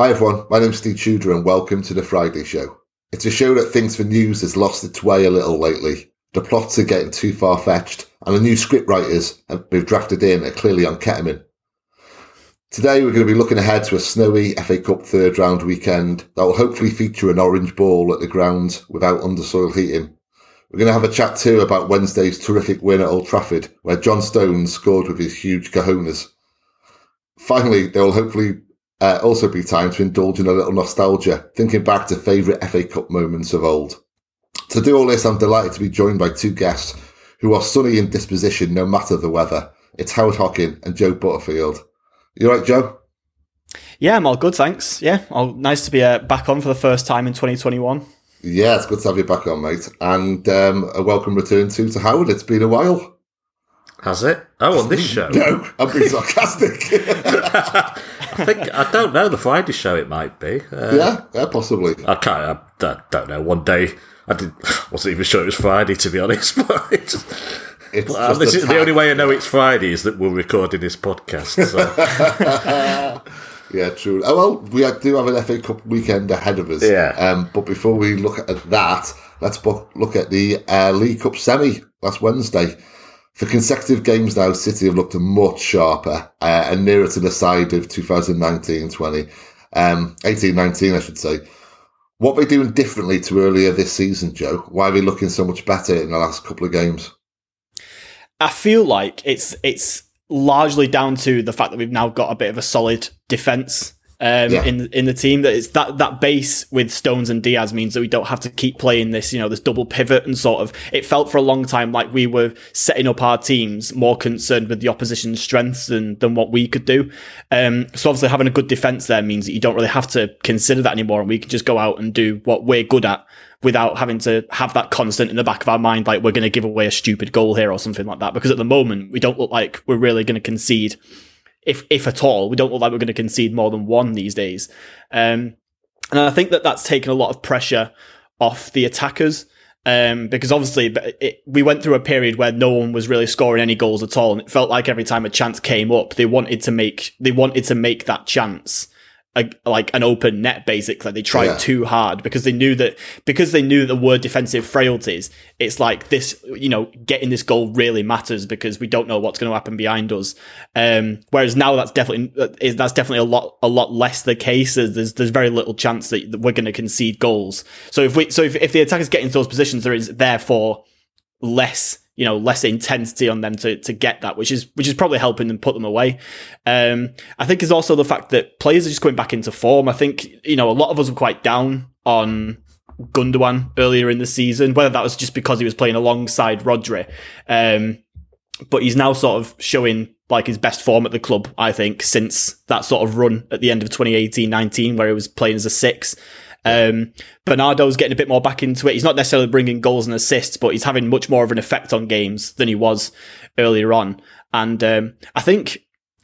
Hi everyone, my name's Steve Tudor and welcome to the Friday Show. It's a show that thinks the news has lost its way a little lately. The plots are getting too far fetched and the new script writers we've drafted in are clearly on ketamine. Today we're going to be looking ahead to a snowy FA Cup third round weekend that will hopefully feature an orange ball at the ground without undersoil heating. We're going to have a chat too about Wednesday's terrific win at Old Trafford where John Stones scored with his huge cojones. Finally, there will hopefully uh, also be time to indulge in a little nostalgia, thinking back to favourite FA Cup moments of old. To do all this, I'm delighted to be joined by two guests who are sunny in disposition no matter the weather. It's Howard Hockin and Joe Butterfield. You right, Joe? Yeah, I'm all good, thanks. Yeah, all, nice to be uh, back on for the first time in 2021. Yeah, it's good to have you back on, mate. And um, a welcome return to to Howard. It's been a while. Has it? Oh, on this show? no, I'm being sarcastic. I think I don't know the Friday show. It might be. Uh, yeah, yeah, possibly. I can't. I, I, don't know. One day I did. wasn't even sure it was Friday to be honest. But it's, it's uh, this is the only way I know it's Friday is that we're recording this podcast. So. yeah, true. Oh well, we do have an FA Cup weekend ahead of us. Yeah. Um, but before we look at that, let's look at the uh, League Cup semi last Wednesday. For consecutive games now, City have looked much sharper uh, and nearer to the side of 2019-20, um, 18-19, I should say. What are they doing differently to earlier this season, Joe? Why are they looking so much better in the last couple of games? I feel like it's it's largely down to the fact that we've now got a bit of a solid defense um, yeah. in in the team. That it's that that base with Stones and Dias means that we don't have to keep playing this, you know, this double pivot and sort of. It felt for a long time like we were setting up our teams more concerned with the opposition's strengths than than what we could do. Um, so obviously having a good defense there means that you don't really have to consider that anymore, and we can just go out and do what we're good at without having to have that constant in the back of our mind, like we're going to give away a stupid goal here or something like that. Because at the moment, we don't look like we're really going to concede if if at all. We don't look like we're going to concede more than one these days. Um, and I think that that's taken a lot of pressure off the attackers. Um, because obviously it, we went through a period where no one was really scoring any goals at all, and it felt like every time a chance came up, they wanted to make they wanted to make that chance a, like an open net basically. They tried yeah. too hard because they knew that because they knew that there were defensive frailties it's like this you know getting this goal really matters because we don't know what's going to happen behind us. Um, whereas now that's definitely that's definitely a lot a lot less the case. There's there's very little chance that we're going to concede goals. So if we so if, if the attackers get into those positions there is therefore less you know less intensity on them to to get that, which is which is probably helping them put them away. Um, I think is also the fact that players are just coming back into form. I think you know a lot of us were quite down on Gundogan earlier in the season, whether that was just because he was playing alongside Rodri. Um, but he's now sort of showing like his best form at the club, I think, since that sort of run at the end of 2018-19 where he was playing as a six. Um, Bernardo's getting a bit more back into it. He's not necessarily bringing goals and assists, but he's having much more of an effect on games than he was earlier on. And um, I think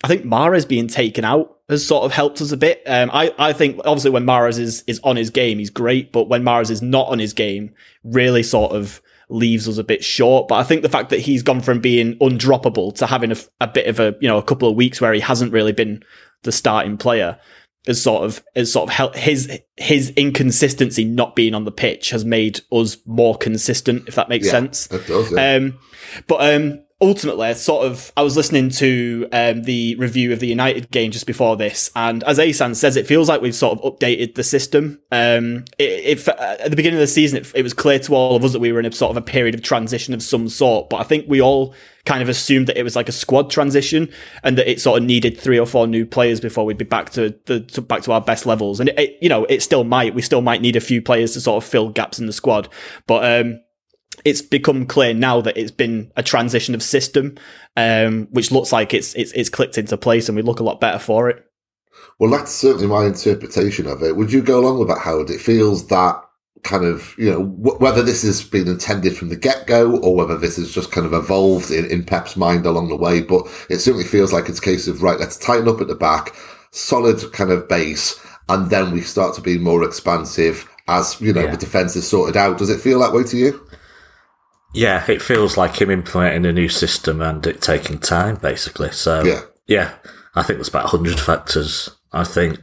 I think Mahrez being taken out has sort of helped us a bit. Um, I, I think obviously when Mahrez is, is on his game, he's great, but when Mahrez is not on his game, really sort of leaves us a bit short. But I think the fact that he's gone from being undroppable to having a, a bit of a, you know, a couple of weeks where he hasn't really been the starting player as sort of as sort of help his his inconsistency not being on the pitch has made us more consistent, if that makes yeah, sense. Does, yeah. Um, but um, ultimately, sort of, I was listening to um, the review of the United game just before this, and as Asan says, it feels like we've sort of updated the system. Um, it, it, at the beginning of the season, it, it, was clear to all of us that we were in a sort of a period of transition of some sort, but I think we all kind of assumed that it was like a squad transition and that it sort of needed three or four new players before we'd be back to the to, back to our best levels. And it, you know, it still might. We still might need a few players to sort of fill gaps in the squad, but um, it's become clear now that it's been a transition of system, um, which looks like it's, it's it's clicked into place, and we look a lot better for it. Well, that's certainly my interpretation of it. Would you go along with that, Howard? It feels that kind of, you know, w- whether this has been intended from the get go or whether this has just kind of evolved in, in Pep's mind along the way. But it certainly feels like it's a case of, right, let's tighten up at the back, solid kind of base, and then we start to be more expansive as, you know, yeah. the defense is sorted out. Does it feel that way to you? Yeah, it feels like him implementing a new system and it taking time, basically. So, yeah, yeah I think there's about 100 factors. I think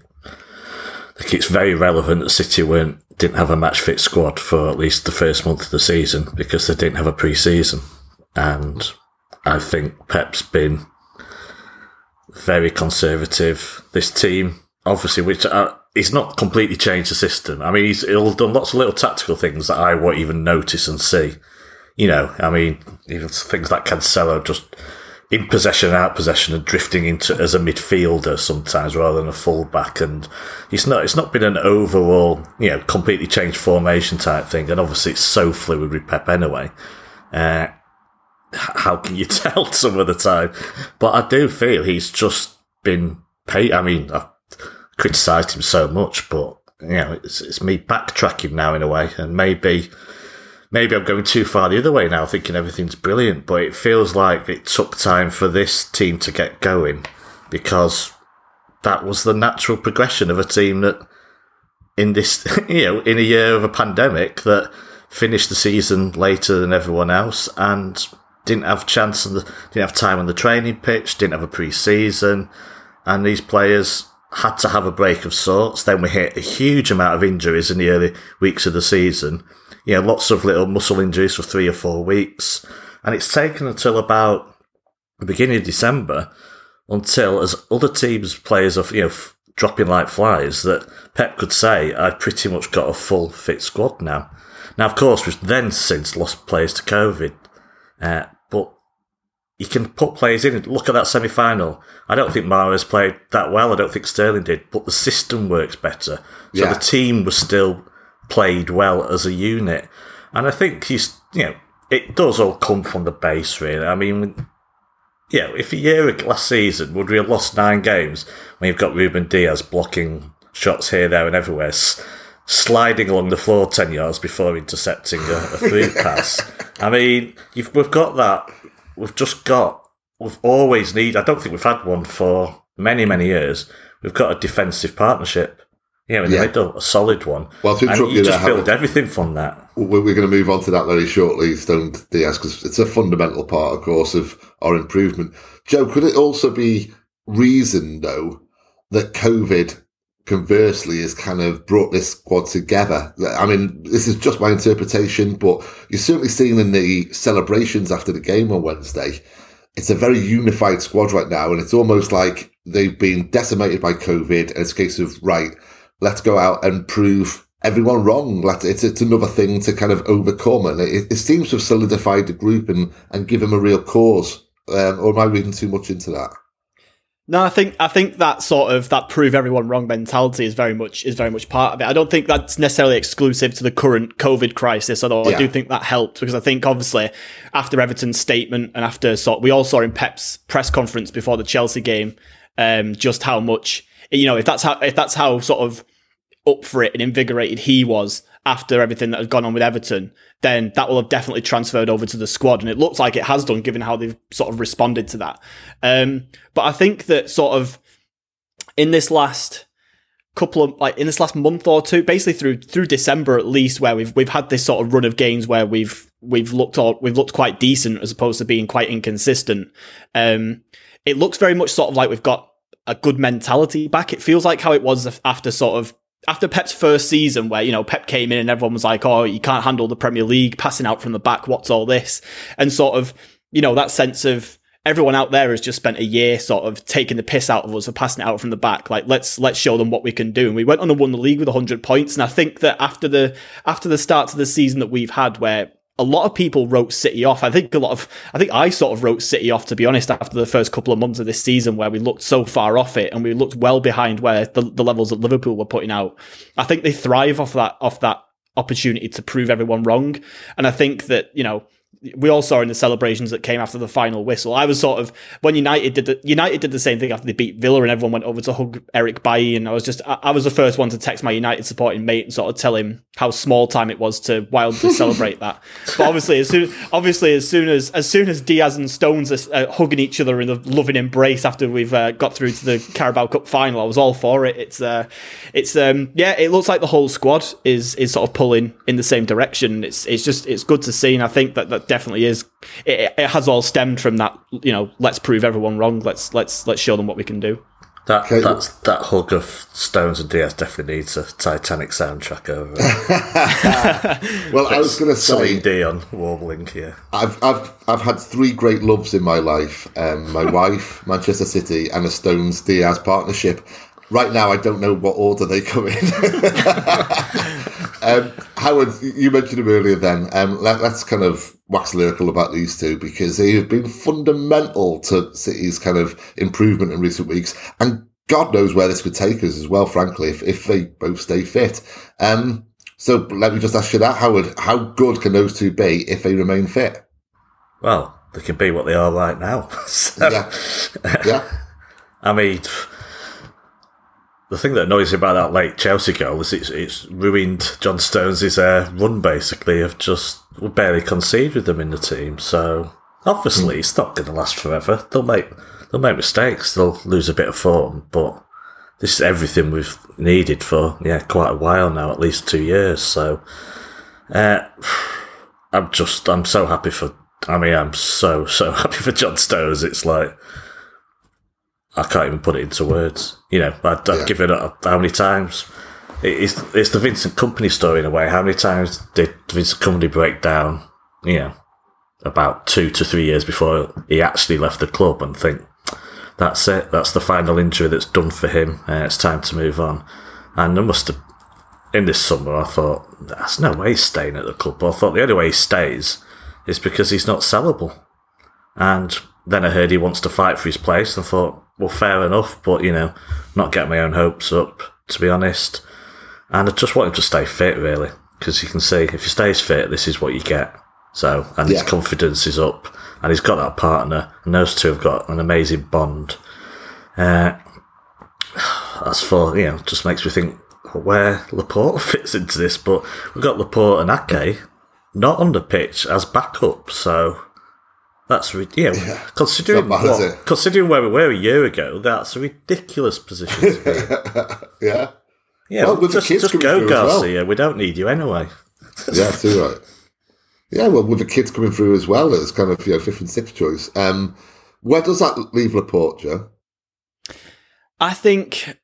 think it's very relevant that City weren't didn't have a match fit squad for at least the first month of the season because they didn't have a pre-season, and I think Pep's been very conservative. This team, obviously, which uh, he's not completely changed the system. I mean, he's he'll done lots of little tactical things that I won't even notice and see. You know, I mean, even things like Cancelo just in possession and out possession and drifting into as a midfielder sometimes rather than a fullback. And it's not it's not been an overall you know completely changed formation type thing. And obviously it's so fluid with Pep anyway. Uh, how can you tell some of the time? But I do feel he's just been paid. I mean, I've criticised him so much, but you know, it's, it's me backtracking now in a way, and maybe maybe I'm going too far the other way now, thinking everything's brilliant, but it feels like it took time for this team to get going because that was the natural progression of a team that in this, you know, in a year of a pandemic that finished the season later than everyone else and didn't have chance and didn't have time on the training pitch, didn't have a pre-season, and these players had to have a break of sorts. Then we hit a huge amount of injuries in the early weeks of the season you know, lots of little muscle injuries for three or four weeks. And it's taken until about the beginning of December until, as other teams' players are, you know, dropping like flies, that Pep could say, I've pretty much got a full fit squad now. Now, of course, we've then since lost players to COVID, uh, but you can put players in. Look at that semi final. I don't think Mahrez played that well. I don't think Sterling did, but the system works better. So yeah. the team was still played well as a unit. And I think he's, you know, it does all come from the base, really. I mean, know, if a year last season would we have lost nine games when you've got Ruben Dias blocking shots here, there, and everywhere, sliding along the floor 10 yards before intercepting a, a through pass. I mean, we've got that. We've just got, we've always need. I don't think we've had one for many, many years. We've got a defensive partnership. Yeah, in the middle, a solid one. Well, to and you, just build everything from that. We're, going to move on to that very shortly, Stone Dias, because it's a fundamental part, of course, of our improvement. Joe, could it also be reason, though, that COVID conversely has kind of brought this squad together. I mean, this is just my interpretation, but you're certainly seeing in the celebrations after the game on Wednesday, it's a very unified squad right now, and it's almost like they've been decimated by COVID, and it's a case of, right, let's go out and prove everyone wrong. Let it's, it's another thing to kind of overcome, and it, it seems to have solidified the group and and give them a real cause. Um, or am I reading too much into that? No, I think I think that sort of that prove everyone wrong mentality is very much is very much part of it. I don't think that's necessarily exclusive to the current COVID crisis, although yeah. I do think that helped because I think obviously after Everton's statement and after sort we all saw in Pep's press conference before the Chelsea game, um, just how much you know if that's how if that's how sort of up for it and invigorated he was after everything that had gone on with Everton, then that will have definitely transferred over to the squad. And it looks like it has done, given how they've sort of responded to that. Um, but I think that sort of in this last couple of like in this last month or two, basically through through December at least, where we've we've had this sort of run of games where we've we've looked all, we've looked quite decent as opposed to being quite inconsistent. Um, it looks very much sort of like we've got a good mentality back. It feels like how it was after sort of after Pep's first season, where you know Pep came in and everyone was like, "Oh, you can't handle the Premier League, passing out from the back. What's all this?" And sort of, you know, that sense of everyone out there has just spent a year sort of taking the piss out of us for passing it out from the back. Like let's let's show them what we can do. And we went on and won the league with hundred points. And I think that after the after the start to the season that we've had, where a lot of people wrote City off. I think a lot of, I think I sort of wrote City off, to be honest, after the first couple of months of this season where we looked so far off it and we looked well behind where the, the levels that Liverpool were putting out. I think they thrive off that, off that opportunity to prove everyone wrong. And I think that, you know, we all saw in the celebrations that came after the final whistle. I was sort of when United did the United did the same thing after they beat Villa and everyone went over to hug Eric Bailly and I was just I, I was the first one to text my United supporting mate and sort of tell him how small time it was to wildly celebrate that. But obviously as soon obviously as soon as as soon as Dias and Stones are uh, hugging each other in a loving embrace after we've uh, got through to the Carabao Cup final, I was all for it. It's uh it's um yeah, it looks like the whole squad is is sort of pulling in the same direction. It's it's just it's good to see and I think that that definitely is. It, it has all stemmed from that. You know, let's prove everyone wrong. Let's let's let's show them what we can do. That okay. that's that hug of Stones and Dias definitely needs a Titanic soundtrack over. It. Well, I was going to say Celine Dion warbling here. I've I've I've had three great loves in my life: um, my wife, Manchester City, and a Stones Dias partnership. Right now, I don't know what order they come in. um, Howard, you mentioned him earlier. Then um, let, us kind of wax lyrical about these two because they have been fundamental to City's kind of improvement in recent weeks, and God knows where this could take us as well. Frankly, if, if they both stay fit. Um, so let me just ask you that, Howard. How good can those two be if they remain fit? Well, they can be what they are right now. so, yeah, yeah. I mean, the thing that annoys me about that late Chelsea goal is it's, it's ruined John Stones' uh, run basically of just we barely concede with them in the team. So obviously mm. it's not going to last forever. They'll make they'll make mistakes. They'll lose a bit of form, but this is everything we've needed for yeah quite a while now, at least two years. So uh, I'm just I'm so happy for. I mean, I'm so so happy for John Stones. It's like I can't even put it into words. You know, I'd, I'd yeah. give it up how many times. It's it's the Vincent Kompany story in a way. How many times did Vincent Kompany break down? You know, about two to three years before he actually left the club and think that's it. That's the final injury that's done for him. Uh, it's time to move on. And I must have in this summer. I thought that's no way he's staying at the club. But I thought the only way he stays is because he's not sellable. And then I heard he wants to fight for his place. And I thought well, fair enough, but you know, not get my own hopes up, to be honest. And I just want him to stay fit, really, because you can see if he stays fit, this is what you get. So, and yeah. his confidence is up, and he's got that partner, and those two have got an amazing bond. Uh, as for, you know, just makes me think where Laporte fits into this, but we've got Laporte and Ake not on the pitch as backup, so that's yeah. yeah. Considering bad, what, considering where we were a year ago, that's a ridiculous position. To be in. Yeah. Yeah, well, just, just go, Garcia. Well. We don't need you anyway. yeah, too right. Yeah, well, with the kids coming through as well, it's kind of you know fifth and sixth choice. Um, where does that leave Laporte, Joe? I think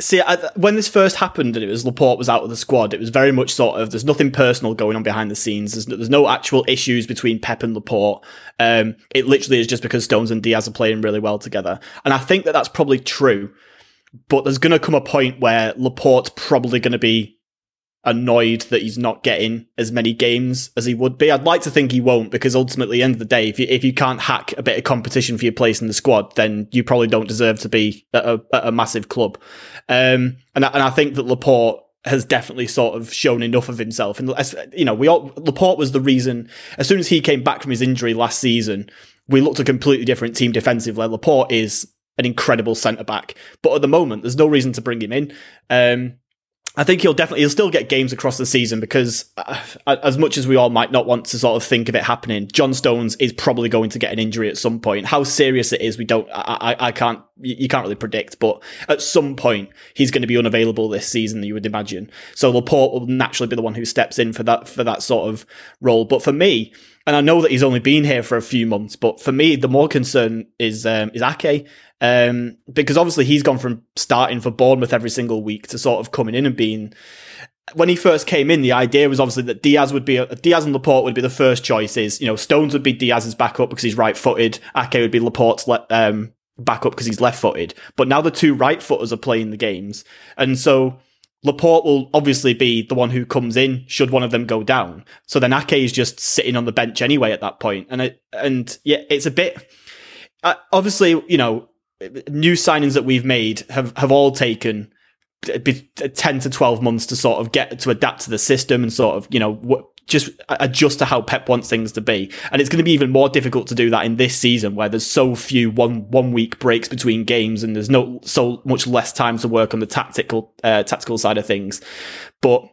see, I, when this first happened and it was Laporte was out of the squad, it was very much sort of there's nothing personal going on behind the scenes. There's no, there's no actual issues between Pep and Laporte. Um, it literally is just because Stones and Dias are playing really well together, and I think that that's probably true. But there's going to come a point where Laporte's probably going to be annoyed that he's not getting as many games as he would be. I'd like to think he won't because ultimately, end of the day, if you, if you can't hack a bit of competition for your place in the squad, then you probably don't deserve to be at a, at a massive club. Um, and, I, and I think that Laporte has definitely sort of shown enough of himself. And you know, we all Laporte was the reason. As soon as he came back from his injury last season, we looked a completely different team defensively. Laporte is an incredible centre back, but at the moment, there's no reason to bring him in. Um, I think he'll definitely he'll still get games across the season because uh, as much as we all might not want to sort of think of it happening, John Stones is probably going to get an injury at some point. How serious it is, we don't. I, I, I can't. You can't really predict, but at some point he's going to be unavailable this season. You would imagine. So Laporte will naturally be the one who steps in for that for that sort of role. But for me, and I know that he's only been here for a few months, but for me, the more concern is um, is Ake. Um, because obviously he's gone from starting for Bournemouth every single week to sort of coming in and being. When he first came in, the idea was obviously that Dias would be a, Dias and Laporte would be the first choices. You know, Stones would be Dias's backup because he's right-footed. Ake would be Laporte's le- um, backup because he's left-footed. But now the two right-footers are playing the games, and so Laporte will obviously be the one who comes in should one of them go down. So then Ake is just sitting on the bench anyway at that point, and it, and yeah, it's a bit. Uh, obviously, you know, new signings that we've made have, have all taken 10 to 12 months to sort of get to adapt to the system and sort of, you know, just adjust to how Pep wants things to be. And it's going to be even more difficult to do that in this season where there's so few one, one week breaks between games and there's no, so much less time to work on the tactical, uh, tactical side of things. But,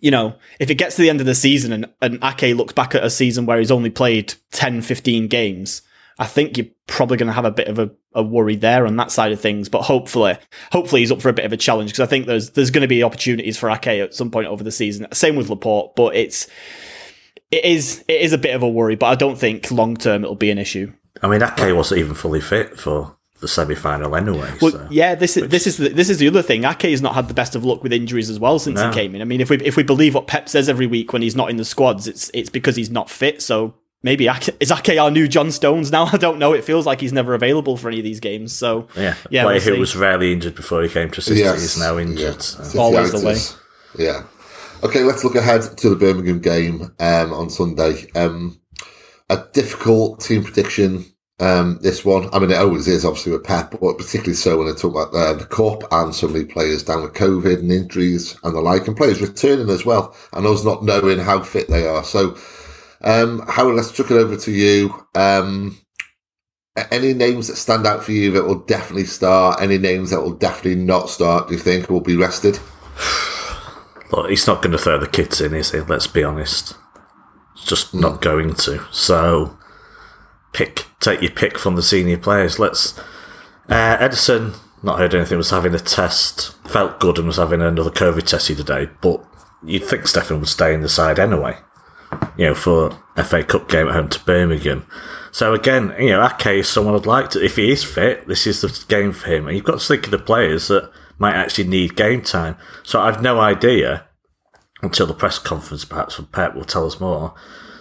you know, if it gets to the end of the season and, and Ake looks back at a season where he's only played 10, 15 games, I think you're probably going to have a bit of a, a, worry there on that side of things. But hopefully, hopefully he's up for a bit of a challenge because I think there's there's going to be opportunities for Ake at some point over the season. Same with Laporte, but it's it is it is a bit of a worry. But I don't think long term it'll be an issue. I mean, Ake wasn't even fully fit for the semi final anyway. Well, so. yeah, this is this is the, this is the other thing. Ake has not had the best of luck with injuries as well since no. he came in. I mean, if we if we believe what Pep says every week when he's not in the squads, it's it's because he's not fit. So maybe is Ake our new John Stones now? I don't know. It feels like he's never available for any of these games. So yeah, yeah, player we'll who was rarely injured before he came to City yes. is now injured. Yeah. So. Always the way. Yeah. Okay, let's look ahead to the Birmingham game um, on Sunday. Um, a difficult team prediction. Um, this one, I mean, it always is, obviously, with Pep, but particularly so when I talk about uh, the cup and so many players down with COVID and injuries and the like, and players returning as well, and us not knowing how fit they are. So, um, Howard, let's chuck it over to you. Um, any names that stand out for you that will definitely start? Any names that will definitely not start? Do you think will be rested? Look, he's not going to throw the kids in, is he? Let's be honest. It's just mm. not going to. So, pick, take your pick from the senior players. Let's. Uh, Ederson, not heard anything, was having a test. Felt good and was having another COVID test today, but you'd think Steffen would stay in the side anyway you know, for FA Cup game at home to Birmingham. So again, you know, Ake is someone I'd like to, if he is fit, this is the game for him. And you've got to think of the players that might actually need game time. So I've no idea until the press conference, perhaps from Pep will tell us more.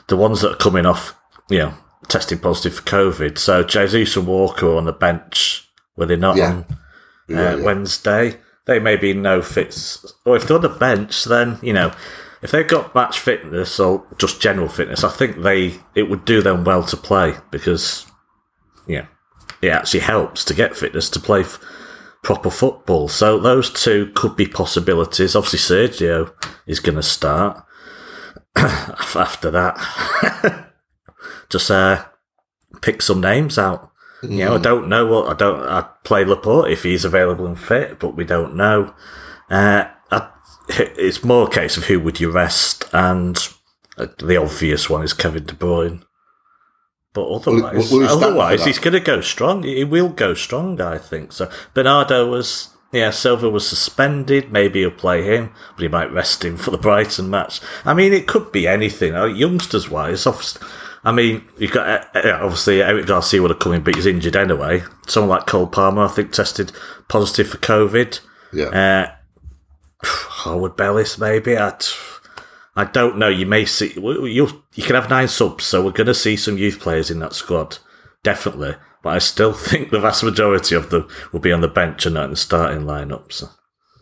The ones that are coming off, you know, testing positive for COVID. So Jesus and Walker on the bench, were they not yeah. on uh, yeah, yeah. Wednesday? They may be no fits. Or if they're on the bench, then, you know, if they've got match fitness or just general fitness, I think they it would do them well to play because yeah, it actually helps to get fitness to play f- proper football. So those two could be possibilities. Obviously, Sergio is going to start after that. just uh, pick some names out. Mm. You know, I don't know what I don't. I play Laporte if he's available and fit, but we don't know. Uh, it's more a case of who would you rest, and uh, the obvious one is Kevin De Bruyne. But otherwise, will, will otherwise he's going to go strong. He will go strong, I think. So Bernardo was, yeah, Silva was suspended. Maybe he'll play him, but he might rest him for the Brighton match. I mean, it could be anything. Uh, youngsters wise, I mean, you've got uh, obviously Eric Garcia would have come in, but he's injured anyway. Someone like Cole Palmer, I think, tested positive for COVID. Yeah. Uh, Harwood Bellis, maybe. I, I don't know. You may see you. You can have nine subs, so we're going to see some youth players in that squad, definitely. But I still think the vast majority of them will be on the bench and not in the starting lineup. So.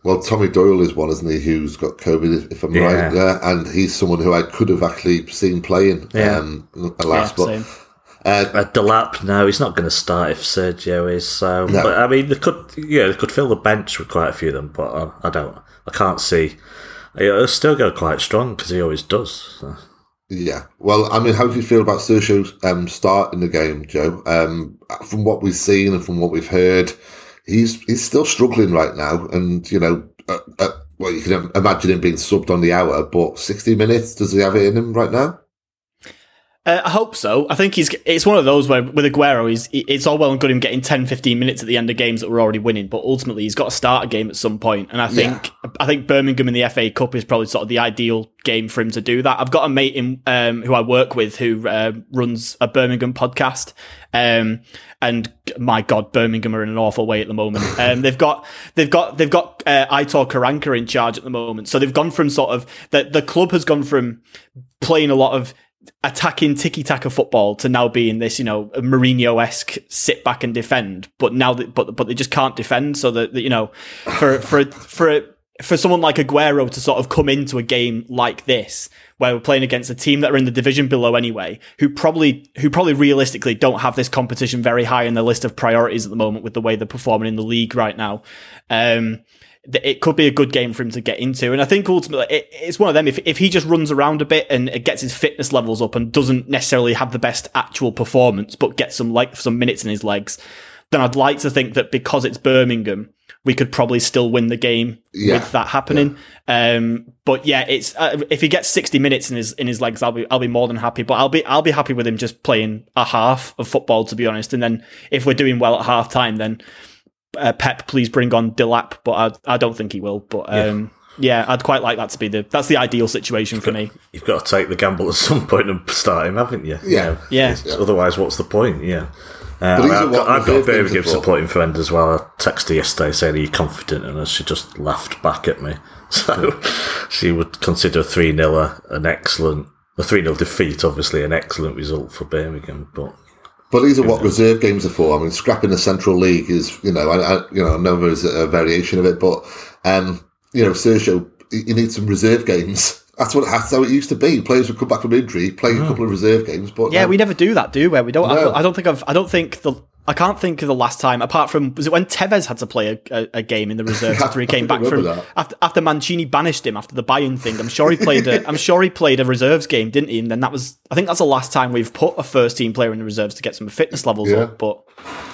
Well, Tommy Doyle is one, isn't he? Who's got COVID, if I'm yeah. right? there, and he's someone who I could have actually seen playing. Yeah. Um, last, yeah, but. Uh, uh, Delap, no, he's not going to start if Sergio is. So, no. but I mean, they could, yeah, they could fill the bench with quite a few of them, but uh, I don't. I can't see. He'll still go quite strong because he always does. So. Yeah. Well, I mean, how do you feel about Sergio's um, start in the game, Joe? Um, from what we've seen and from what we've heard, he's he's still struggling right now. And, you know, uh, uh, well, you can imagine him being subbed on the hour, but 60 minutes, does he have it in him right now? Uh, I hope so. I think he's. It's one of those where with Aguero, he's. It's all well and good him getting 10, 15 minutes at the end of games that we're already winning, but ultimately he's got to start a game at some point. And I think yeah. I think Birmingham in the FA Cup is probably sort of the ideal game for him to do that. I've got a mate in um, who I work with who uh, runs a Birmingham podcast, um, and my God, Birmingham are in an awful way at the moment. Um, they've got they've got they've got uh, Karanka in charge at the moment, so they've gone from sort of the the club has gone from playing a lot of attacking tiki taka football to now being this, you know, Mourinho esque sit back and defend. But now that, but but they just can't defend. So that, that you know, for for for for someone like Aguero to sort of come into a game like this, where we're playing against a team that are in the division below anyway, who probably who probably realistically don't have this competition very high in the list of priorities at the moment with the way they're performing in the league right now. Um, it could be a good game for him to get into. And I think ultimately it, it's one of them. If, if he just runs around a bit and it gets his fitness levels up and doesn't necessarily have the best actual performance, but gets some like some minutes in his legs, then I'd like to think that because it's Birmingham, we could probably still win the game yeah. with that happening. Yeah. Um, but yeah, it's uh, if he gets sixty minutes in his in his legs, I'll be I'll be more than happy. But I'll be I'll be happy with him just playing a half of football, to be honest. And then if we're doing well at half time, then uh, Pep, please bring on Delap, but I, I don't think he will. But um, yeah. yeah. I'd quite like that to be the that's the ideal situation you've for got, me. You've got to take the gamble at some point and start him, haven't you? Yeah, yeah. yeah. Otherwise, what's the point? Yeah. Uh, I mean, I've, got, I've got a Birmingham supporting friend as well. I texted her yesterday saying, Are you confident? And she just laughed back at me. So she would consider a 3 0 an excellent, a 3 0 defeat, obviously, an excellent result for Birmingham. But but these are what reserve games are for. I mean, scrapping the Central League is, you know, I, I you know, I know there's a variation of it, but, um, you know, Sergio, you need some reserve games that's what that's how it used to be. Players would come back from injury, play a couple of reserve games, but yeah, we never do that, do we? We don't. No. I, I, don't think I've. I don't think the. I can't think of the last time, apart from was it when Tevez had to play a, a, a game in the reserves after he came back from after, after Mancini banished him after the Bayern thing. I'm sure he played a I'm sure he played a reserves game, didn't he? And then that was I think that's the last time we've put a first team player in the reserves to get some fitness levels yeah. up. But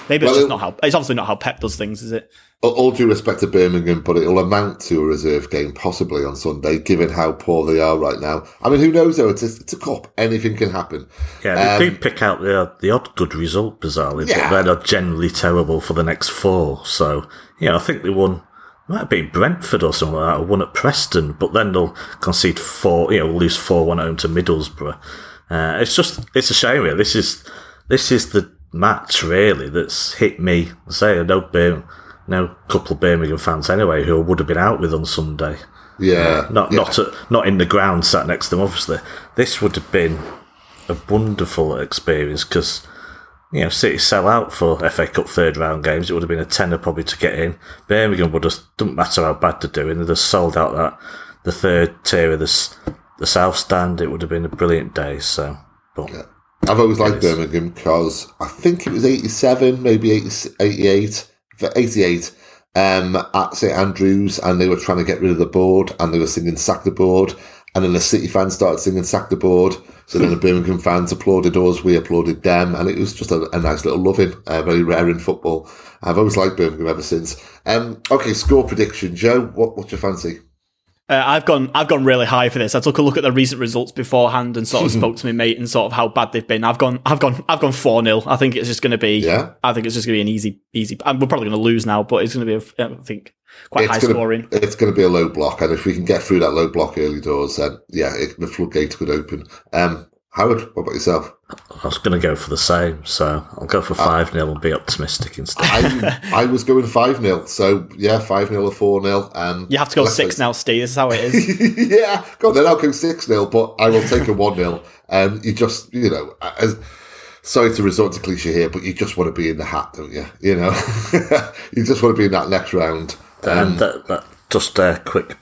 maybe it's well, just it, not how it's obviously not how Pep does things, is it? All due respect to Birmingham, but it'll amount to a reserve game possibly on Sunday, given how poor they are right now. I mean, who knows though? It's a, it's a cup; anything can happen. Yeah, they um, do pick out the the odd good result, bizarrely, yeah. but they're generally terrible for the next four. So, yeah, I think they won. Might have been Brentford or something like that, or won at Preston, but then they'll concede four, you know, lose four one home to Middlesbrough. Uh, it's just, it's a shame. Really. This is, this is the match really that's hit me. I say I know Birmingham know a couple of Birmingham fans anyway who would have been out with on Sunday. Yeah, uh, not yeah. not at, not in the ground, sat next to them. Obviously, this would have been a wonderful experience because you know City sell out for FA Cup third round games. It would have been a tenner probably to get in. Birmingham would have doesn't matter how bad they're doing. They'd have sold out that the third tier of the the South Stand. It would have been a brilliant day. So, but. Yeah. I've always liked Birmingham because I think it was 87, maybe 80, 88 for 88 um, at St Andrews and they were trying to get rid of the board and they were singing sack the board and then the City fans started singing sack the board so then the Birmingham fans applauded us we applauded them and it was just a, a nice little loving uh, very rare in football. I've always liked Birmingham ever since. Um, okay score prediction. Joe what, what's your fancy uh, I've gone. I've gone really high for this. I took a look at the recent results beforehand and sort of spoke to my mate and sort of how bad they've been. I've gone. I've gone. I've gone four 0 I think it's just going to be. Yeah. I think it's just going to be an easy, easy. and we're probably going to lose now, but it's going to be. A, I think quite it's high gonna, scoring. It's going to be a low block, and if we can get through that low block early doors, then yeah, it, the floodgates could open. Um, Howard, what about yourself? I was going to go for the same, so I'll go for 5 0 and be optimistic instead. I, I was going 5 0, so yeah, 5 0 or 4 0. Um, you have to go 6 now, Steve. This is how it is. yeah, go on then, I'll go 6 0, but I will take a 1 0. Um, you just, you know, as, sorry to resort to cliche here, but you just want to be in the hat, don't you? You know, you just want to be in that next round. Um, and that, that, just a quick,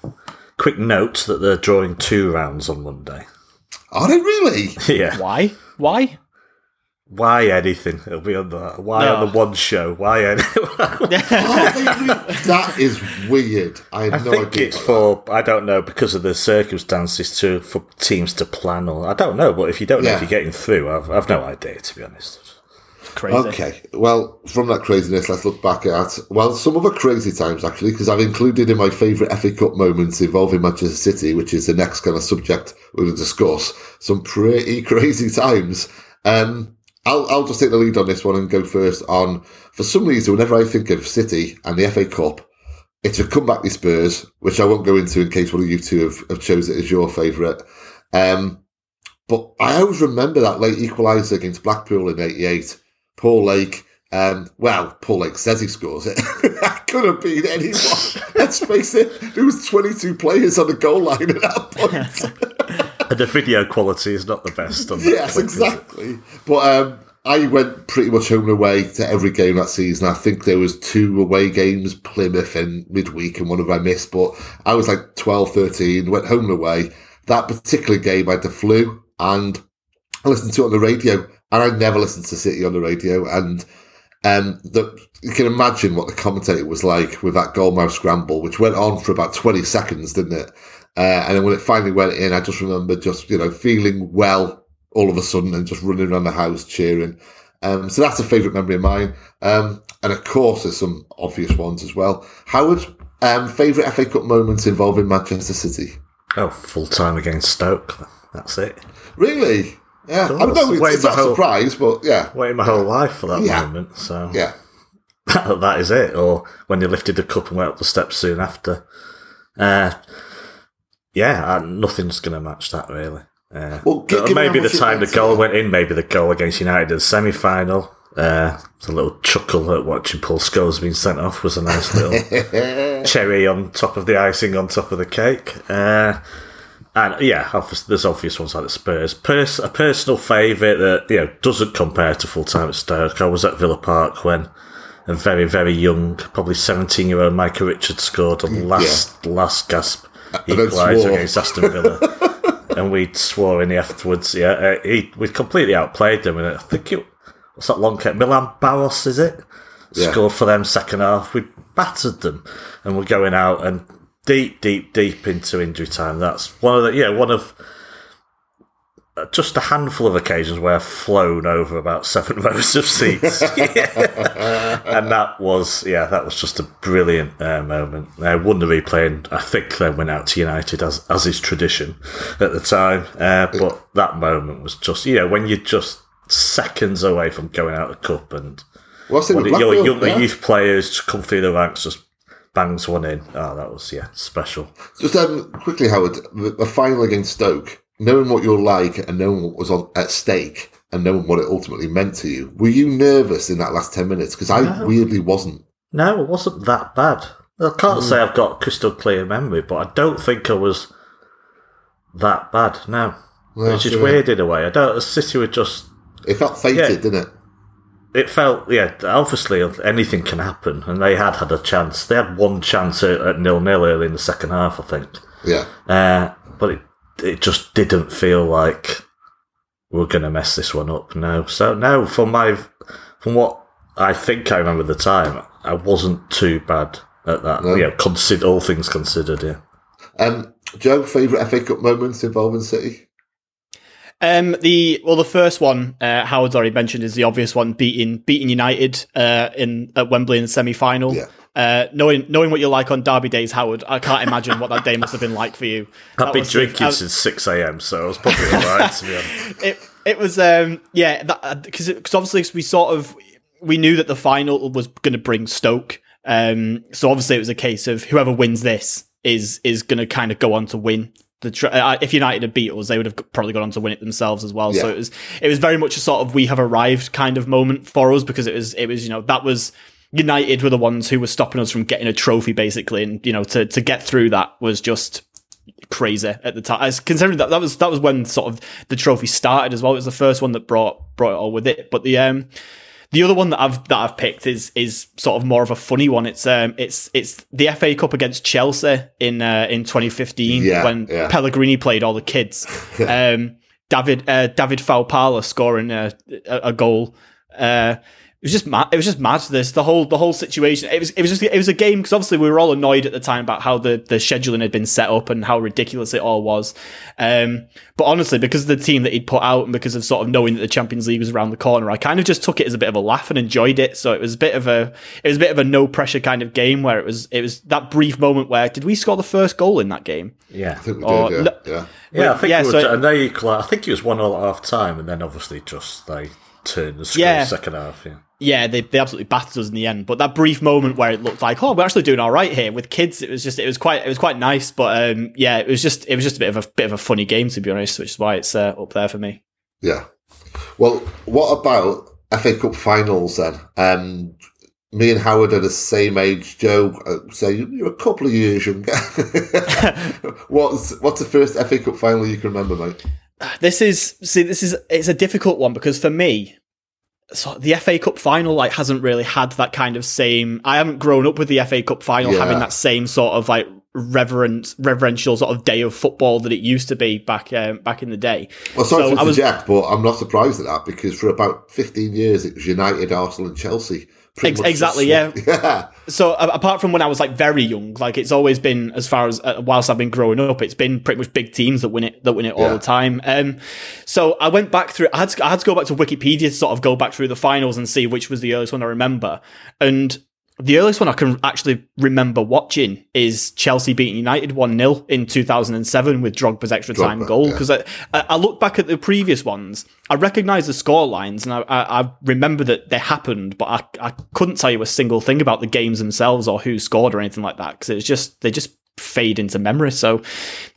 quick note that they're drawing two rounds on Monday. Are they really? Yeah. Why? Why? Why anything? It'll be on the why no. on the one show? Why anything? that is weird. I, I no think it's for that. I don't know because of the circumstances to for teams to plan or I don't know. But if you don't know yeah. if you're getting through, I've, I've no idea to be honest crazy. Okay, well, from that craziness, let's look back at well some other crazy times actually, because I've included in my favourite FA Cup moments involving Manchester City, which is the next kind of subject we're going to discuss. Some pretty crazy times. Um, I'll I'll just take the lead on this one and go first. On for some reason, whenever I think of City and the FA Cup, it's a comeback with Spurs, which I won't go into in case one of you two have, have it as your favourite. Um, but I always remember that late equaliser against Blackpool in '88 Paul Lake. Um, well, Paul Lake says he scores it. Could have been anyone. Let's face it, there was 22 players on the goal line at that point. and the video quality is not the best. On yes, exactly. But um, I went pretty much home and away to every game that season. I think there was two away games, Plymouth and midweek, and one of I missed. But I was like 12, 13, went home and away. That particular game, I had the flu, and I listened to it on the radio and I never listened to City on the radio. And um, the, you can imagine what the commentator was like with that goalmouth scramble, which went on for about 20 seconds, didn't it? Uh, and then when it finally went in, I just remember just, you know, feeling well all of a sudden and just running around the house cheering. Um, so that's a favourite memory of mine. Um, and of course, there's some obvious ones as well. Howard, um, favourite FA Cup moments involving Manchester City? Oh, full time against Stoke. That's it. Really? Yeah, I don't know. It's, it's not a surprise, but yeah. Waiting my whole life for that yeah. moment. So yeah, that is it. Or when they lifted the cup and went up the steps soon after. Uh, yeah, uh, nothing's going to match that really. Uh, well, maybe the time the goal went in, maybe the goal against United in the semi final. Uh, a little chuckle at watching Paul Scholes being sent off was a nice little cherry on top of the icing on top of the cake. Uh, and yeah, there's obvious ones like the Spurs. Pers- a personal favourite that you know doesn't compare to full time at Stoke. I was at Villa Park when a very very young, probably 17 year old Micah Richards scored a last yeah. last gasp equaliser against Aston Villa. and we swore in the afterwards. Yeah, uh, he, we completely outplayed them. And I think it what's that long kept Milan Baros, is it? Yeah. Scored for them second half. We battered them, and we're going out and deep, deep, deep into injury time. That's one of the yeah one of just a handful of occasions where I've flown over about seven rows of seats, and that was yeah, that was just a brilliant uh, moment. I won the replay, and I think then went out to United as as is tradition at the time. Uh, but that moment was just you know when you're just seconds away from going out of the cup, and What's it, your younger yeah. youth players come through the ranks just bangs one in. Oh, that was yeah special. Just um, quickly, Howard, the, the final against Stoke knowing what you're like and knowing what was on at stake and knowing what it ultimately meant to you, were you nervous in that last 10 minutes? Because I no. weirdly wasn't. No, it wasn't that bad. I can't mm. say I've got crystal clear memory, but I don't think I was that bad. No. Well, Which is sure. weird in a way. I don't. City were just. It felt fated, yeah, didn't it? It felt, yeah, obviously anything can happen, and they had had a chance. They had one chance at nil nil early in the second half, I think. Yeah. Uh, but it it just didn't feel like we're going to mess this one up. No. So, no, from my, from what I think I remember the time, I wasn't too bad at that. No. Yeah, consider all things considered, yeah. Um, Joe, favourite FA Cup moments involving City? Um, the well, the first one uh, Howard's already mentioned is the obvious one, beating beating United uh, in at Wembley in the semi final. Yeah. Uh, knowing knowing what you're like on Derby days, Howard, I can't imagine what that day must have been like for you. I've been drinking since six a.m., so I was probably alright. to be honest, it it was um, yeah, because because obviously we sort of we knew that the final was going to bring Stoke, um, so obviously it was a case of whoever wins this is is going to kind of go on to win the tr- uh, if United had beat us, they would have probably gone on to win it themselves as well. Yeah. So it was it was very much a sort of we have arrived kind of moment for us because it was it was you know that was United were the ones who were stopping us from getting a trophy, basically, and you know to to get through that was just crazy at the time. As considering that that was that was when sort of the trophy started as well. It was the first one that brought brought it all with it. But the um the other one that I've that I've picked is is sort of more of a funny one. It's um it's it's the FA Cup against Chelsea in uh, in 2015 yeah, when yeah. Pellegrini played all the kids. um, David uh, David Faupala scoring a, a, a goal. Uh, was just mad. It was just mad. This the whole the whole situation. It was it was just it was a game because obviously we were all annoyed at the time about how the the scheduling had been set up and how ridiculous it all was. Um, but honestly, because of the team that he'd put out and because of sort of knowing that the Champions League was around the corner, I kind of just took it as a bit of a laugh and enjoyed it. So it was a bit of a it was a bit of a no pressure kind of game where it was it was that brief moment where did we score the first goal in that game? Yeah, I think we or, did. Yeah, yeah. yeah. I think yeah, so and they I think it was one all at half time, and then obviously just they turned the screw yeah. second half. Yeah yeah, they, they absolutely battered us in the end. But that brief moment where it looked like, oh, we're actually doing all right here with kids, it was just it was quite it was quite nice. But um, yeah, it was just it was just a bit of a bit of a funny game to be honest, which is why it's uh, up there for me. Yeah. Well, what about FA Cup finals then? Um, me and Howard are the same age. Joe, uh, say you're a couple of years younger. what's what's the first FA Cup final you can remember, mate? This is see, this is it's a difficult one because for me, so the FA Cup final like hasn't really had that kind of same. I haven't grown up with the FA Cup final yeah. having that same sort of like reverent, reverential sort of day of football that it used to be back um, back in the day. Well, sorry so to interject, was, but I'm not surprised at that because for about 15 years it was United, Arsenal, and Chelsea. Ex- exactly, yeah. yeah. So uh, apart from when I was like very young, like it's always been as far as uh, whilst I've been growing up, it's been pretty much big teams that win it that win it all yeah. the time. Um, so I went back through. I had to, I had to go back to Wikipedia to sort of go back through the finals and see which was the earliest one I remember. And the earliest one I can actually remember watching is Chelsea beating United 1 0 in 2007 with Drogba's extra time Drogba, goal. Because yeah. I, I look back at the previous ones, I recognise the score lines and I, I, I, remember that they happened, but I, I couldn't tell you a single thing about the games themselves or who scored or anything like that because it's just, they just fade into memory. So,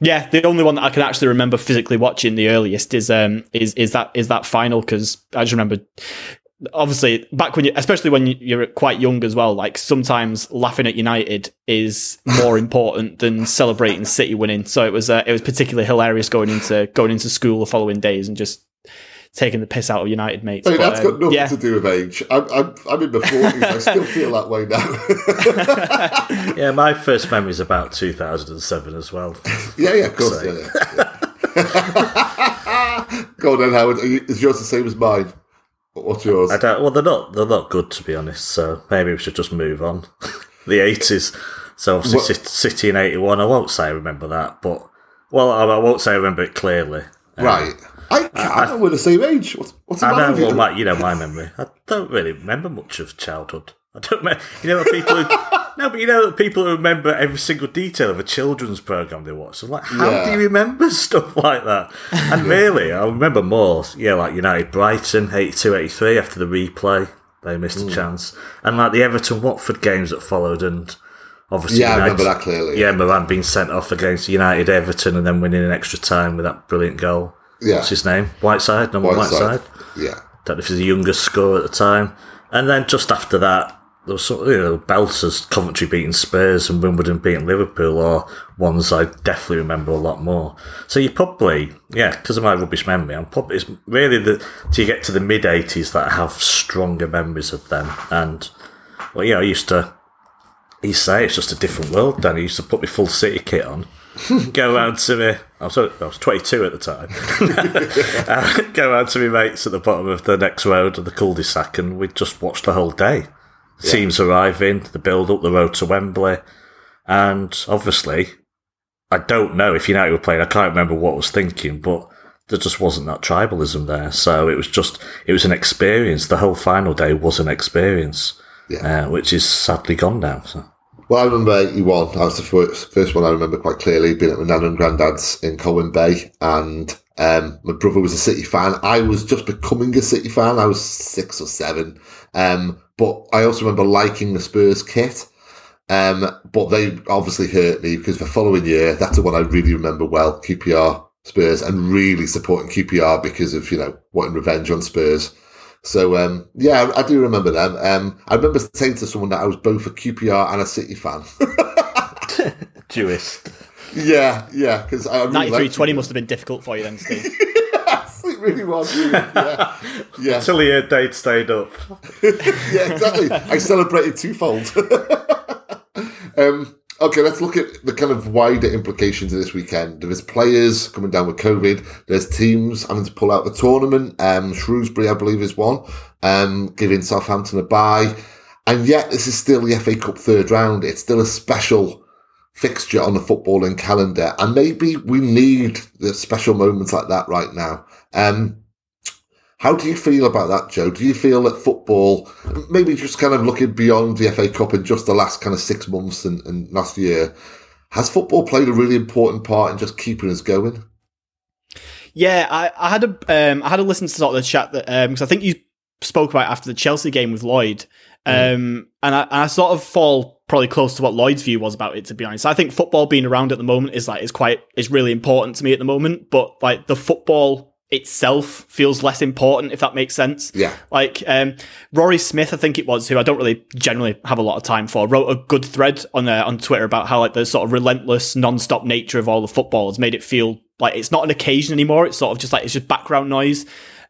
yeah, the only one that I can actually remember physically watching the earliest is um is is that is that final because I just remember obviously back when you, especially when you're quite young as well, like sometimes laughing at United is more important than celebrating City winning. So it was uh, it was particularly hilarious going into going into school the following days and just taking the piss out of United mates. I mean, but, that's um, got nothing yeah. to do with age. I'm, I'm, I'm in my forties. I still feel that way now. yeah, my first memory is about 2007 as well. yeah, yeah, of course. Yeah, yeah, Go on then, Howard. Is yours the same as mine? What's yours? I don't. Well, they're not. They're not good to be honest. So maybe we should just move on. the eighties. So obviously, what? City in eighty one. I won't say I remember that, but well, I, won't say I remember it clearly. Um, right. I, I, I, we're the same age. What's, what's the I know. Well, my, you know my memory. I don't really remember much of childhood. I don't. Remember, you know, people who no, but you know, people who remember every single detail of a children's program they watch. I'm like, how yeah. do you remember stuff like that? And really, I remember more. Yeah, like United Brighton, 82 83 after the replay. They missed mm. a chance. And like the Everton Watford games that followed, and obviously, yeah, United, I remember that clearly. Yeah, Moran being sent off against United Everton and then winning an extra time with that brilliant goal. Yeah. What's his name? Whiteside, Norman Whiteside. Whiteside. Yeah. Don't know if he's the youngest scorer at the time. And then just after that, there was some, you know, belters, Coventry beating Spurs and Wimbledon beating Liverpool are ones I definitely remember a lot more. So you probably, yeah, because of my rubbish memory, I'm probably, it's really the, till you get to the mid 80s that I have stronger memories of them. And, well, yeah, I used to, you say it's just a different world then. I used to put my full city kit on. go around to me. I was, I was 22 at the time. uh, go around to my mates at the bottom of the next road of the cul-de-sac, and we'd just watch the whole day yeah. teams arriving, the build up, the road to Wembley. And obviously, I don't know if United were playing, I can't remember what I was thinking, but there just wasn't that tribalism there. So it was just, it was an experience. The whole final day was an experience, yeah. uh, which is sadly gone now. So. Well, I remember 81. That was the first, first one I remember quite clearly, being at my nan and granddad's in Colwyn Bay. And um, my brother was a City fan. I was just becoming a City fan. I was six or seven. Um, but I also remember liking the Spurs kit. Um, but they obviously hurt me because the following year, that's the one I really remember well, QPR Spurs, and really supporting QPR because of, you know, wanting revenge on Spurs. So, um, yeah, I, do remember them. Um, I remember saying to someone that I was both a QPR and a City fan. Jewish. Yeah, yeah, because I really 93 20 must have been difficult for you then, Steve. it really was. Yeah, yeah. Until the date stayed up. yeah, exactly. I celebrated twofold. um, okay, let's look at the kind of wider implications of this weekend. There's players coming down with COVID. There's teams having to pull out the tournament. Um, Shrewsbury, I believe, is one, um, giving Southampton a bye. And yet, this is still the FA Cup third round. It's still a special fixture on the footballing calendar. And maybe we need the special moments like that right now. Um, how do you feel about that, Joe? Do you feel that football, maybe just kind of looking beyond the FA Cup in just the last kind of six months and, and last year, has football played a really important part in just keeping us going? Yeah, I, I had a um, I had a listen to sort of the chat that because um, I think you spoke about after the Chelsea game with Lloyd. Um, and, I, and I sort of fall probably close to what Lloyd's view was about it. To be honest, I think football being around at the moment is like is quite is really important to me at the moment. But like the football itself feels less important, if that makes sense. Yeah. Like um, Rory Smith, I think it was, who I don't really generally have a lot of time for, wrote a good thread on uh, on Twitter about how like the sort of relentless, non-stop nature of all the football has made it feel like it's not an occasion anymore. It's sort of just like it's just background noise.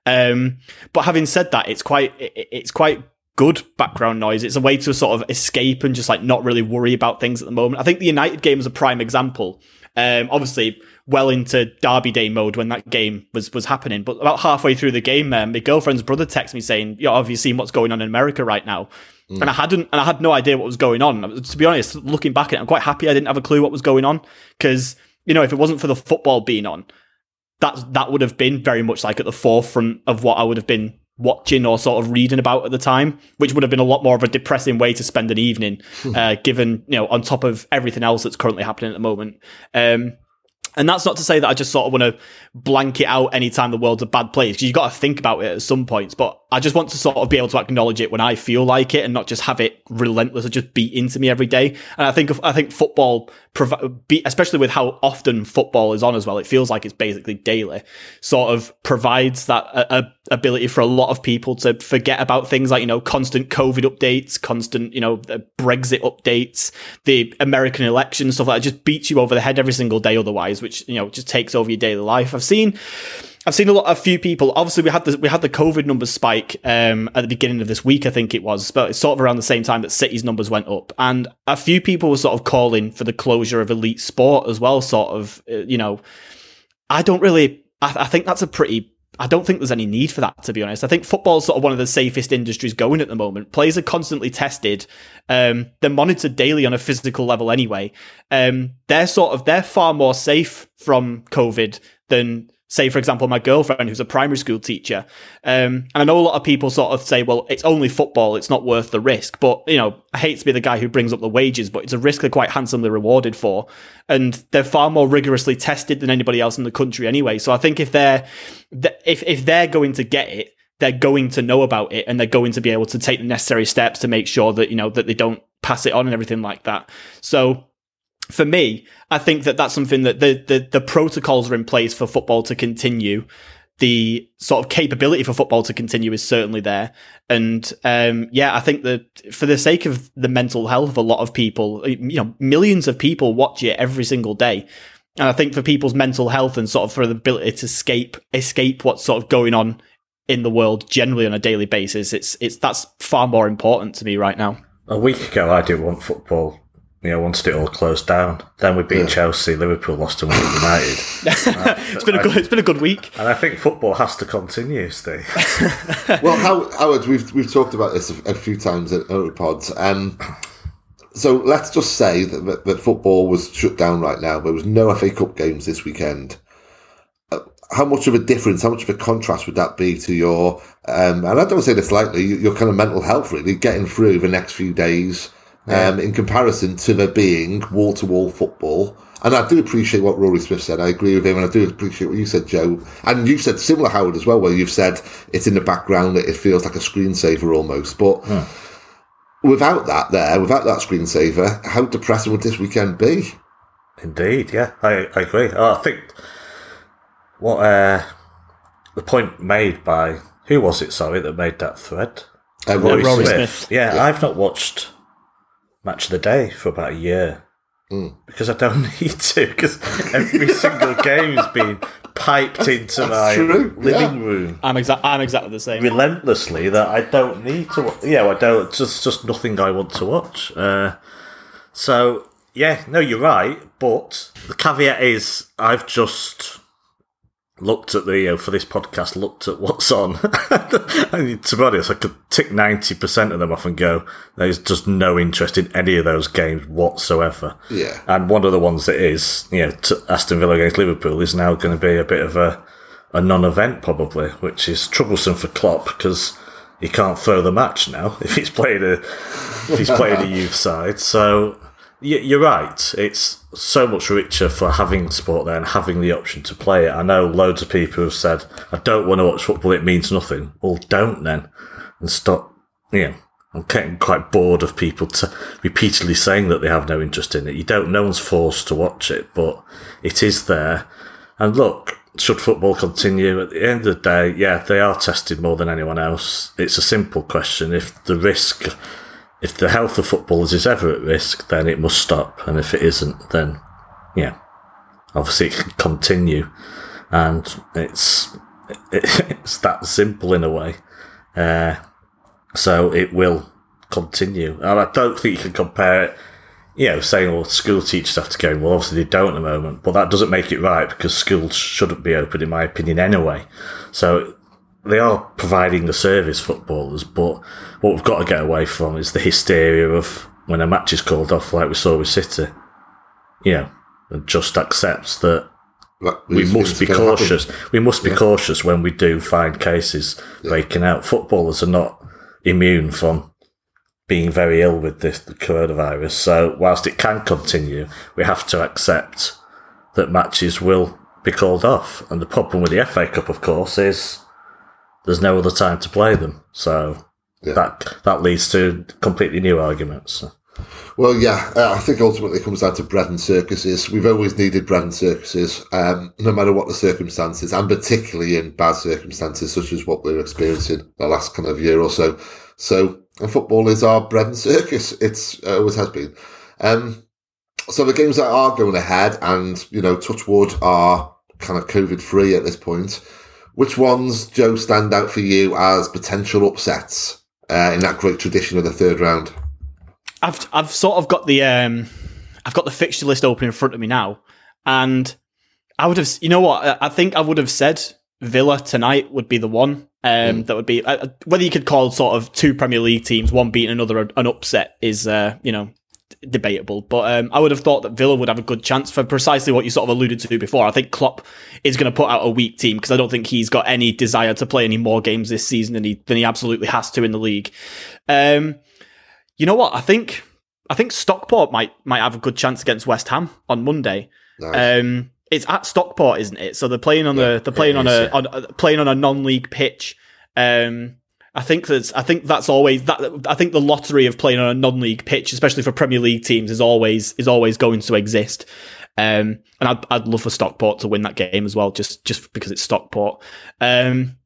Um, but having said that, it's quite it, it's quite good background noise. It's a way to sort of escape and just like not really worry about things at the moment. I think the United game is a prime example. Um, obviously, well into Derby Day mode when that game was was happening. But about halfway through the game, um, my girlfriend's brother texted me saying, "Yo, have you seen what's going on in America right now?" Mm. And I hadn't, and I had no idea what was going on. To be honest, looking back at it, I'm quite happy I didn't have a clue what was going on because you know if it wasn't for the football being on, that that would have been very much like at the forefront of what I would have been watching or sort of reading about at the time, which would have been a lot more of a depressing way to spend an evening, hmm. uh, given you know on top of everything else that's currently happening at the moment. Um, and that's not to say that I just sort of want to blank it out anytime the world's a bad place, because you've got to think about it at some points. But I just want to sort of be able to acknowledge it when I feel like it and not just have it relentless or just beat into me every day. And I think, I think football, especially with how often football is on as well, it feels like it's basically daily, sort of provides that uh, ability for a lot of people to forget about things like, you know, constant COVID updates, constant, you know, Brexit updates, the American election, stuff like that. just beats you over the head every single day otherwise, which, you know, just takes over your daily life. I've seen, I've seen a lot, a few people. Obviously, we had the we had the COVID numbers spike um, at the beginning of this week. I think it was, but it's sort of around the same time that City's numbers went up, and a few people were sort of calling for the closure of elite sport as well. Sort of, uh, you know, I don't really. I, I think that's a pretty I don't think there's any need for that, to be honest. I think football's sort of one of the safest industries going at the moment. Players are constantly tested. Um, they're monitored daily on a physical level anyway. Um, they're sort of, they're far more safe from COVID than say, for example, my girlfriend who's a primary school teacher. Um, and I know a lot of people sort of say, well, it's only football. It's not worth the risk. But, you know, I hate to be the guy who brings up the wages, but it's a risk they're quite handsomely rewarded for. And they're far more rigorously tested than anybody else in the country anyway. So I think if they're, if, if they're going to get it, they're going to know about it and they're going to be able to take the necessary steps to make sure that, you know, that they don't pass it on and everything like that. So for me, I think that that's something that the, the, the protocols are in place for football to continue. The sort of capability for football to continue is certainly there. And, um, yeah, I think that for the sake of the mental health of a lot of people, you know, millions of people watch it every single day. And I think for people's mental health and sort of for the ability to escape, escape what's sort of going on in the world generally on a daily basis, it's, it's, that's far more important to me right now. A week ago, I didn't want football you know, wanted it all closed down. Then we beat yeah. Chelsea, Liverpool lost to United. it's been a good. It's been a good week, and I think football has to continue, Steve. well, Howard, we've we've talked about this a, a few times at other pods. Um, so let's just say that, that football was shut down right now. There was no FA Cup games this weekend. Uh, how much of a difference, how much of a contrast would that be to your, um, and I don't say this lightly, your kind of mental health, really, getting through the next few days um, in comparison to there being wall to wall football. And I do appreciate what Rory Smith said. I agree with him, and I do appreciate what you said, Joe. And you've said similar, Howard, as well, where you've said it's in the background, it feels like a screensaver almost. But hmm. without that there, without that screensaver, how depressing would this weekend be? Indeed, yeah, I, I agree. Oh, I think what uh, the point made by who was it? Sorry, that made that thread. Uh, Rory, Rory Smith. Smith. Yeah, yeah, I've not watched match of the day for about a year. Mm. Because I don't need to, because every single game has been piped into my true. living yeah. room. I'm exact. I'm exactly the same. Relentlessly, that I don't need to. Yeah, I don't. Just, just nothing I want to watch. Uh, so yeah, no, you're right. But the caveat is, I've just looked at the you know, for this podcast, looked at what's on. and to be honest, I could tick ninety percent of them off and go. There's just no interest in any of those games whatsoever. Yeah. And one of the ones that is, you know, Aston Villa against Liverpool is now going to be a bit of a a non-event probably, which is troublesome for Klopp because he can't throw the match now if he's played a if he's played a youth side. So you're right. It's so much richer for having sport there and having the option to play it. I know loads of people have said, I don't want to watch football, it means nothing. Well, don't then. And stop, know, I'm getting quite bored of people repeatedly saying that they have no interest in it. You don't, no one's forced to watch it, but it is there. And look, should football continue? At the end of the day, yeah, they are tested more than anyone else. It's a simple question. If the risk if the health of footballers is ever at risk, then it must stop. And if it isn't, then, yeah, obviously it can continue. And it's, it's that simple in a way. Uh, so it will continue. And I don't think you can compare it, you know, saying, well, school teachers have to go. Well, obviously they don't at the moment, but that doesn't make it right because schools shouldn't be open, in my opinion, anyway. So they are providing the service footballers, but what we've got to get away from is the hysteria of when a match is called off, like we saw with City. You know, and just accepts that we must be cautious. Happen. We must be yeah. cautious when we do find cases yeah. breaking out. Footballers are not immune from being very ill with this the coronavirus. So whilst it can continue, we have to accept that matches will be called off. And the problem with the FA Cup, of course, is there's no other time to play them. So yeah. that that leads to completely new arguments. So. Well, yeah, uh, I think ultimately it comes down to bread and circuses. We've always needed bread and circuses, um, no matter what the circumstances, and particularly in bad circumstances such as what we're experiencing the last kind of year or so. So, and football is our bread and circus. It's uh, always has been. Um, so the games that are going ahead, and you know, touchwood are kind of COVID free at this point. Which ones, Joe, stand out for you as potential upsets uh, in that great tradition of the third round? I've I've sort of got the um, I've got the fixture list open in front of me now, and I would have, you know what, I think I would have said Villa tonight would be the one. Um, mm. that would be uh, whether you could call sort of two Premier League teams, one beating another, an upset is uh, you know debatable. But um, I would have thought that Villa would have a good chance for precisely what you sort of alluded to before. I think Klopp is going to put out a weak team because I don't think he's got any desire to play any more games this season than he than he absolutely has to in the league. Um, you know what? I think I think Stockport might might have a good chance against West Ham on Monday. Nice. Um, it's at Stockport, isn't it? So they're playing on yeah, the they're playing on is, a, yeah. on uh, playing on a non-league pitch. Um, I think that's I think that's always that I think the lottery of playing on a non-league pitch, especially for Premier League teams, is always is always going to exist. Um, and I'd, I'd love for Stockport to win that game as well, just just because it's Stockport. Um,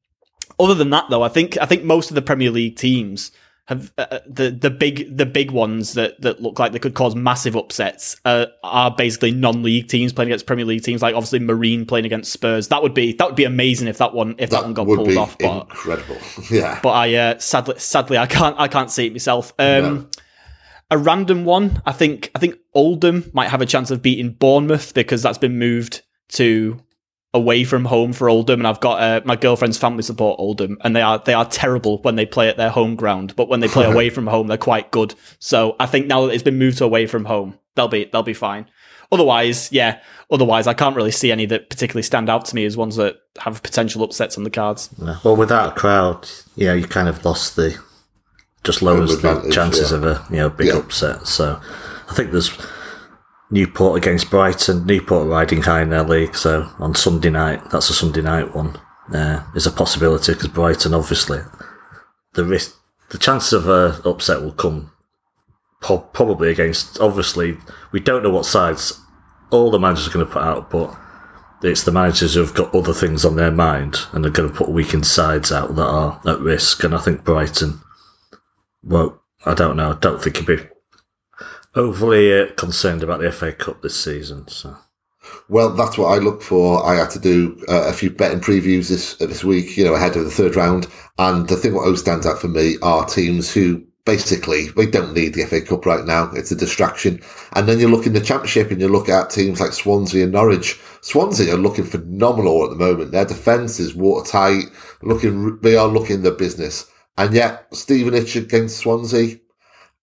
other than that, though, I think I think most of the Premier League teams have uh, uh, the the big the big ones that that look like they could cause massive upsets uh, are basically non-league teams playing against Premier League teams, like obviously Marine playing against Spurs. That would be that would be amazing if that one if that, that one got pulled off. But, incredible, yeah. But I uh, sadly sadly I can't I can't see it myself. Um, no. A random one, I think I think Oldham might have a chance of beating Bournemouth because that's been moved to away from home for Oldham, and I've got uh, my girlfriend's family support Oldham, and they are they are terrible when they play at their home ground, but when they play away from home, they're quite good. So I think now that it's been moved to away from home, they'll be they'll be fine. Otherwise, yeah. Otherwise, I can't really see any that particularly stand out to me as ones that have potential upsets on the cards. Well, without a crowd, yeah, you kind of lost the just lowers the chances yeah. of a you know big yeah. upset. So I think there's Newport against Brighton. Newport riding high in their league, so on Sunday night, that's a Sunday night one. Uh, is a possibility because Brighton, obviously, the risk, the chance of a upset will come po- probably against. Obviously, we don't know what sides all the managers are going to put out, but it's the managers who've got other things on their mind and are going to put weakened sides out that are at risk. And I think Brighton, well, I don't know. I don't think it'd be overly uh, concerned about the FA Cup this season. So. Well, that's what I look for. I had to do uh, a few betting previews this uh, this week, you know, ahead of the third round. And the thing what always stands out for me are teams who basically we don't need the FA Cup right now. It's a distraction. And then you look in the Championship and you look at teams like Swansea and Norwich. Swansea are looking phenomenal at the moment. Their defence is watertight. Looking, they are looking the business. And yet, Stevenage against Swansea,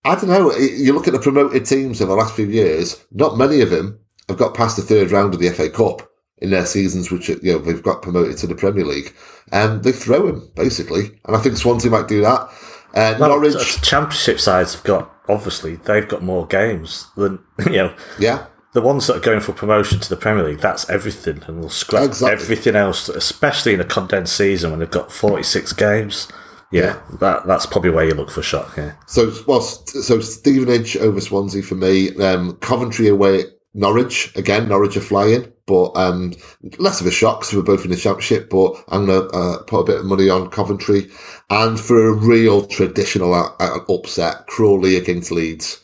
I don't know. You look at the promoted teams in the last few years, not many of them have got past the third round of the FA Cup in their seasons, which, you know, they've got promoted to the Premier League. And they throw them, basically. And I think Swansea might do that. Uh, well, Norwich. Championship sides have got, obviously, they've got more games than, you know. Yeah. The ones that are going for promotion to the Premier League, that's everything. And they'll scrap exactly. everything else, especially in a condensed season when they've got 46 games. Yeah, that that's probably where you look for shock. Yeah. So well, so Stevenage over Swansea for me. Um, Coventry away Norwich again. Norwich are flying, but um, less of a shock because we're both in the championship. But I'm gonna uh, put a bit of money on Coventry, and for a real traditional uh, uh upset, Crawley against Leeds.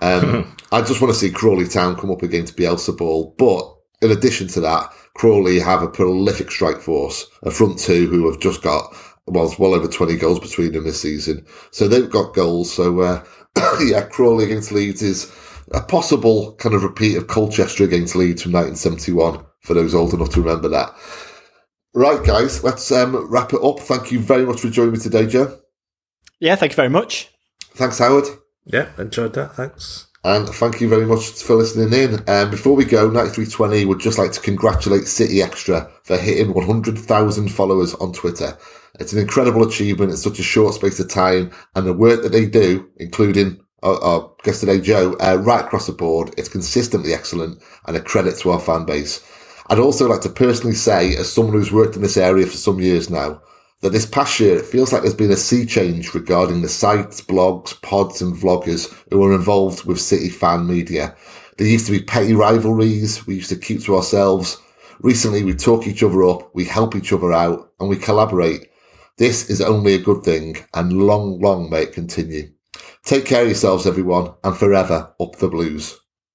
Um, I just want to see Crawley Town come up against Bielsa ball, but in addition to that, Crawley have a prolific strike force, a front two who have just got well, it's well over 20 goals between them this season. So they've got goals. So, uh, yeah, Crawley against Leeds is a possible kind of repeat of Colchester against Leeds from 1971 for those old enough to remember that. Right, guys, let's um, wrap it up. Thank you very much for joining me today, Joe. Yeah, thank you very much. Thanks, Howard. Yeah, enjoyed that. Thanks. And thank you very much for listening in. And um, before we go, 9320 would just like to congratulate City Extra for hitting 100,000 followers on Twitter. It's an incredible achievement in such a short space of time, and the work that they do, including our, our guest today, Joe, uh, right across the board, it's consistently excellent and a credit to our fan base. I'd also like to personally say, as someone who's worked in this area for some years now, that this past year it feels like there's been a sea change regarding the sites, blogs, pods, and vloggers who are involved with City fan media. There used to be petty rivalries we used to keep to ourselves. Recently, we talk each other up, we help each other out, and we collaborate. This is only a good thing, and long, long may it continue. Take care of yourselves, everyone, and forever up the blues.